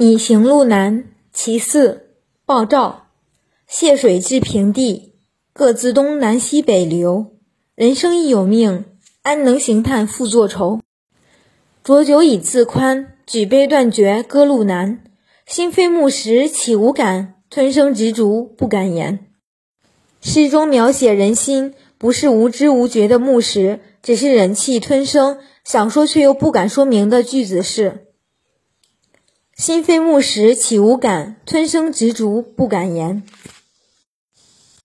拟行路难，其四，鲍照。泄水至平地，各自东南西北流。人生亦有命，安能行叹复作愁？浊酒以自宽，举杯断绝歌路难。心非木石岂无感？吞声执烛不敢言。诗中描写人心不是无知无觉的木石，只是忍气吞声，想说却又不敢说明的句子是。心非木石岂无感？吞声执烛不敢言。